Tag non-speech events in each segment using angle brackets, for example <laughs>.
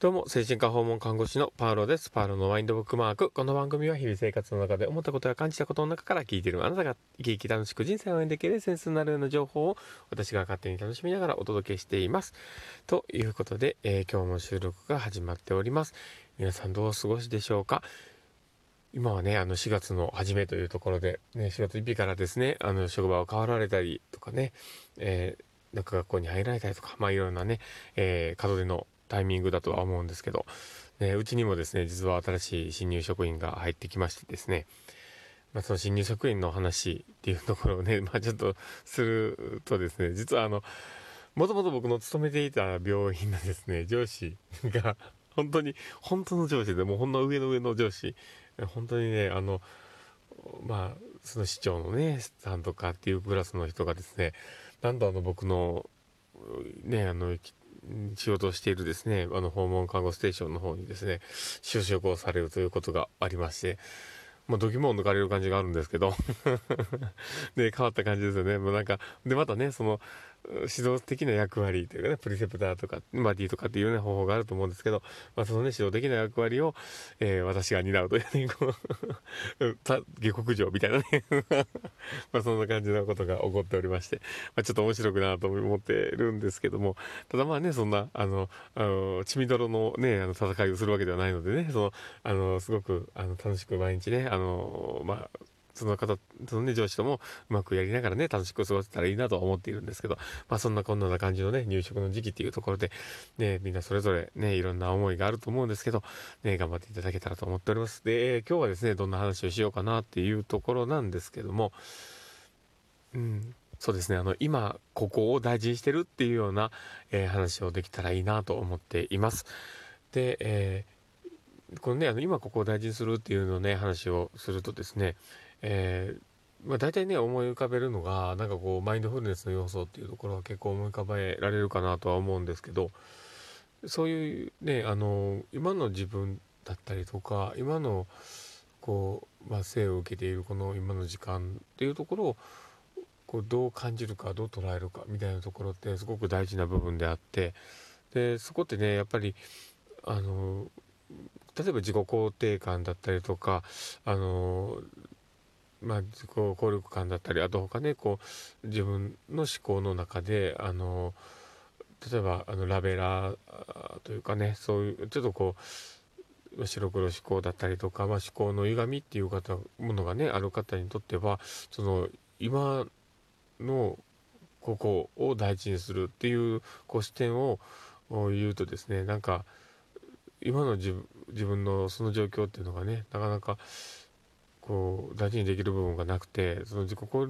どうも、精神科訪問看護師のパウロです。パウロのワインドブックマーク。この番組は日々生活の中で思ったことや感じたことの中から聞いているあなたが生き生き楽しく人生を応援できるセンスになるような情報を私が勝手に楽しみながらお届けしています。ということで、えー、今日も収録が始まっております。皆さんどうお過ごしでしょうか？今はね、あの4月の初めというところで、ね、4月1日からですね、あの職場を変わられたりとかね、えー、なんか学校に入られたりとか、まあいろんなね、えー、門出のタイミングだとは思うんですけど、ね、うちにもですね、実は新しい新入職員が入ってきましてですね、まあ、その新入職員の話っていうところをね、<laughs> まあ、ちょっとするとですね、実はあの、もともと僕の勤めていた病院のですね、上司が、本当に、本当の上司で、もうほんの上の上の上司、本当にね、あの、まあ、その市長のね、さんとかっていうクラスの人がですね、なんとあの僕の、ね、あの、仕事をしているですね、あの、訪問看護ステーションの方にですね、就職をされるということがありまして、まあ、ドキモを抜かれる感じがあるんですけど <laughs> で、変わった感じですよね。もうなんか、で、またね、その、指導的な役割というかね、プリセプターとか、バディとかっていうね、方法があると思うんですけど、まあ、そのね、指導的な役割を、えー、私が担うというね、こう <laughs> 下克上みたいなね。<laughs> まあ、そんな感じのことが起こっておりまして、まあ、ちょっと面白くなと思ってるんですけども、ただまあね、そんな、あの、あの、血みどろのね、あの、戦いをするわけではないのでね、その、あの、すごく、あの、楽しく毎日ね、あの、まあ、その方、そのね、上司ともうまくやりながらね、楽しく過ごせたらいいなと思っているんですけど、まあそんなこんな感じのね、入職の時期っていうところで、ね、みんなそれぞれね、いろんな思いがあると思うんですけど、ね、頑張っていただけたらと思っております。で、今日はですね、どんな話をしようかなっていうところなんですけども、うん、そうですね、あの、今、ここを大事にしてるっていうような、えー、話をできたらいいなと思っています。で、えー、このね、あの、今ここを大事にするっていうのね、話をするとですね、えー、まあ、大体ね思い浮かべるのがなんかこうマインドフルネスの要素っていうところは結構思い浮かべられるかなとは思うんですけどそういうねあの今の自分だったりとか今のこう、まあ、生を受けているこの今の時間っていうところをこうどう感じるかどう捉えるかみたいなところってすごく大事な部分であってでそこってねやっぱりあの例えば自己肯定感だったりとかあのまあ、こう効力感だったりあと他ねこう自分の思考の中であの例えばあのラベラーというかねそういうちょっとこう白黒思考だったりとか、まあ、思考の歪みっていう方ものがねある方にとってはその今のここを大事にするっていうこう視点を言うとですねなんか今の自分のその状況っていうのがねなかなかこう大事にできる部分がなくてその自己効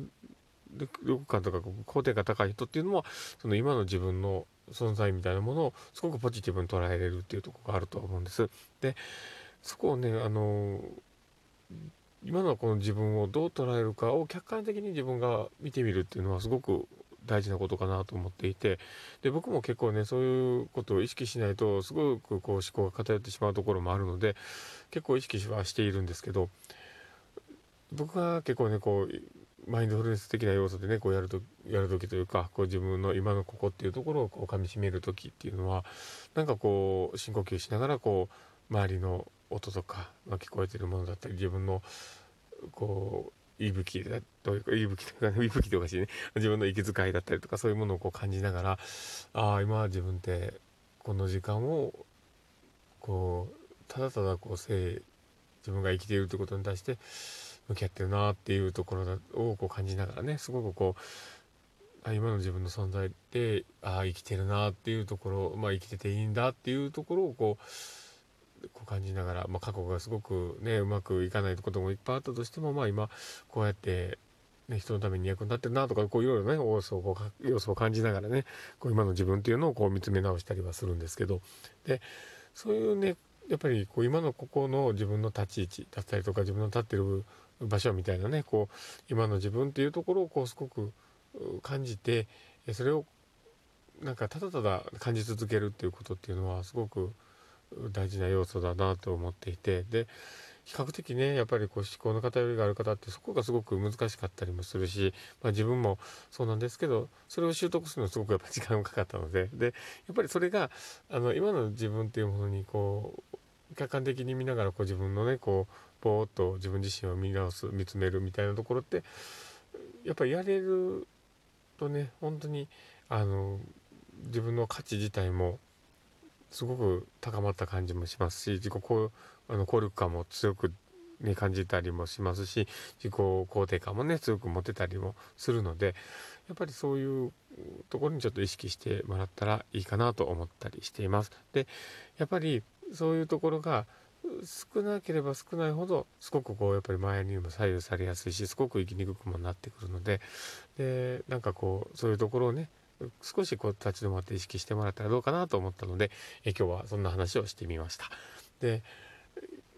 力感とか肯定が高い人っていうのはその今の自分の存在みたいなものをすごくポジティブに捉えれるっていうとこがあると思うんです。でそこをねあの今のこの自分をどう捉えるかを客観的に自分が見てみるっていうのはすごく大事なことかなと思っていてで僕も結構ねそういうことを意識しないとすごくこう思考が偏ってしまうところもあるので結構意識はしているんですけど僕が結構ねこうマインドフルネス的な要素でねこうやるとやる時というかこう自分の今のここっていうところをこう噛みしめる時っていうのはなんかこう深呼吸しながらこう周りの音とか、まあ、聞こえてるものだったり自分のこう息吹だというか息吹というか息吹っておかしいね。自分の息遣いだったりとかそういうものをこう感じながらああ今自分ってこの時間をこうただただこう生自分が生きているということに対して向き合ってるなっていうところをこう感じながらねすごくこう今の自分の存在でああ生きてるなっていうところまあ生きてていいんだっていうところをこうこう感じながら、まあ、過去がすごくねうまくいかないこともいっぱいあったとしてもまあ今こうやってね、人のために役に立ってるなとかこういろいろね要素をこう要素を感じながらねこう今の自分っていうのをこう見つめ直したりはするんですけど。でそういうねやっぱりこう今のここの自分の立ち位置だったりとか自分の立ってる場所みたいなねこう今の自分っていうところをこうすごく感じてそれをなんかただただ感じ続けるっていうことっていうのはすごく大事な要素だなと思っていてで比較的ねやっぱりこう思考の偏りがある方ってそこがすごく難しかったりもするし、まあ、自分もそうなんですけどそれを習得するのすごくやっぱ時間がかかったのででやっぱりそれがあの今の自分っていうものにこう客観的に見ながらこう自分のねこうぼーっと自分自身を見直す見つめるみたいなところってやっぱりやれるとね本当にあの自分の価値自体もすごく高まった感じもしますし自己効あの効力感も強く、ね、感じたりもしますし自己肯定感もね強く持てたりもするのでやっぱりそういうところにちょっと意識してもらったらいいかなと思ったりしています。でやっぱりそういうところが少なければ少ないほどすごくこうやっぱり前にも左右されやすいしすごく生きにくくもなってくるのででなんかこうそういうところをね少しこう立ち止まって意識してもらったらどうかなと思ったのでえ今日はそんな話をしてみました。で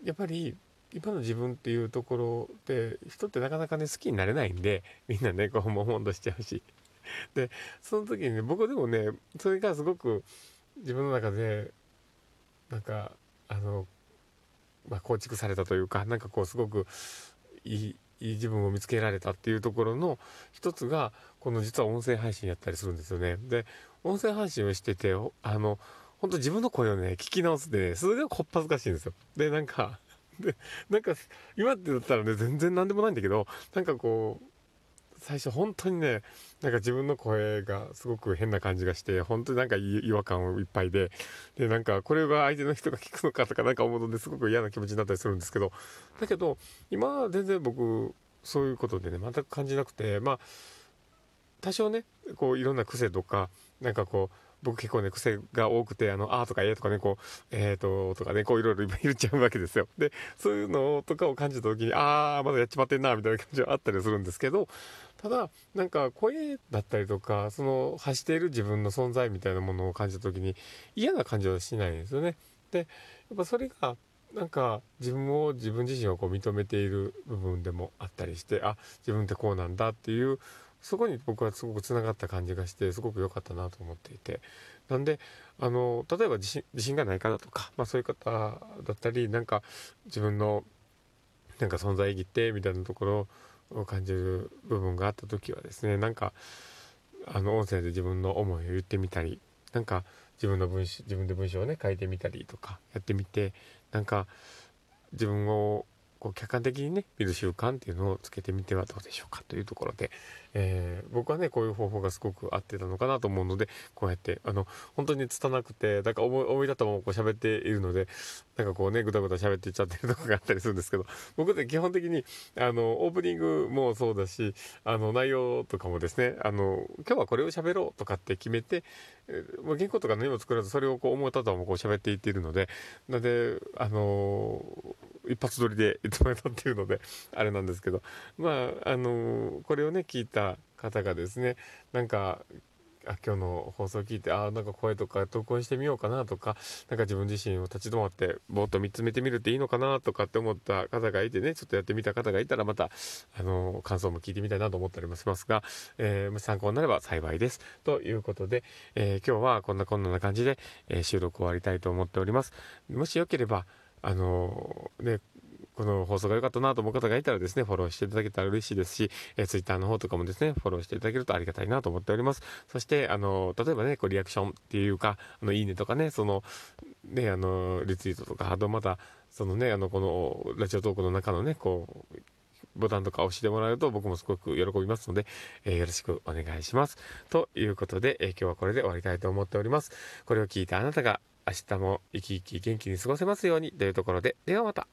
やっぱり今の自分っていうところで人ってなかなかね好きになれないんでみんなねこうももんとしちゃうしでその時にね僕でもねそれがすごく自分の中でなんかあの、まあ、構築されたというかなんかこうすごくいいいい自分を見つけられたっていうところの一つがこの実は音声配信やったりするんですよね。で音声配信をしててあの本当自分の声をね聞き直すってねすごいこっぱずかしいんですよ。でなんかでなんか今ってだったらね全然何でもないんだけどなんかこう最初本当にねなんか自分の声がすごく変な感じがして本当になんか違和感をいっぱいででなんかこれは相手の人が聞くのかとかなんか思うのですごく嫌な気持ちになったりするんですけどだけど今は全然僕そういうことでね全く感じなくてまあ多少ねこういろんな癖とかなんかこう僕結構ね、癖が多くて、あの、あとかえとかね、こう、えーと、とかね、こういろいろ言っ <laughs> ちゃうわけですよ。で、そういうのとかを感じた時に、あー、まだやっちまってんな、みたいな感じはあったりするんですけど、ただ、なんか声だったりとか、その発している自分の存在みたいなものを感じた時に、嫌な感じはしないんですよね。で、やっぱそれが、なんか自分を自分自身をこう認めている部分でもあったりしてあ自分ってこうなんだっていうそこに僕はすごくつながった感じがしてすごく良かったなと思っていて。なんであの例えば自信自信がない方とか、まあ、そういう方だったりなんか自分のなんか存在意義ってみたいなところを感じる部分があった時はですねなんかあの音声で自分の思いを言ってみたりなんか自分の文章自分で文章をね書いてみたりとかやってみてなんか自分をこう客観的にね見る習慣っていうのをつけてみてはどうでしょうかというところで、えー、僕はねこういう方法がすごく合ってたのかなと思うのでこうやってあの本当に拙くてだから思い思い立ったままこう喋っているのでなんかこうねぐだぐだ喋っていっちゃってるとこがあったりするんですけど僕って基本的にあのオープニングもそうだしあの内容とかもですねあの今日はこれを喋ろうとかって決めて、えー、原稿とか何も作らずそれをこう思い立ったままこう喋っていっているのでなのであの一発撮りでいつもやっていうのであれなんですけどまああのこれをね聞いた方がですねなんかあ今日の放送を聞いてあなんか声とか投稿してみようかなとか何か自分自身を立ち止まってぼーっと見つめてみるっていいのかなとかって思った方がいてねちょっとやってみた方がいたらまたあの感想も聞いてみたいなと思ったりもしますが、えー、参考になれば幸いです。ということで、えー、今日はこんなこんな感じで、えー、収録終わりたいと思っております。もしよければあのねこの放送が良かったなと思う方がいたらですね、フォローしていただけたら嬉しいですし、えー、ツイッターの方とかもですね、フォローしていただけるとありがたいなと思っております。そして、あの、例えばね、こうリアクションっていうか、あの、いいねとかね、その、ね、あの、リツイートとか、あとまた、そのね、あの、この、ラジオトークの中のね、こう、ボタンとか押してもらうと僕もすごく喜びますので、えー、よろしくお願いします。ということで、えー、今日はこれで終わりたいと思っております。これを聞いたあなたが明日も生き生き元気に過ごせますようにというところで、ではまた。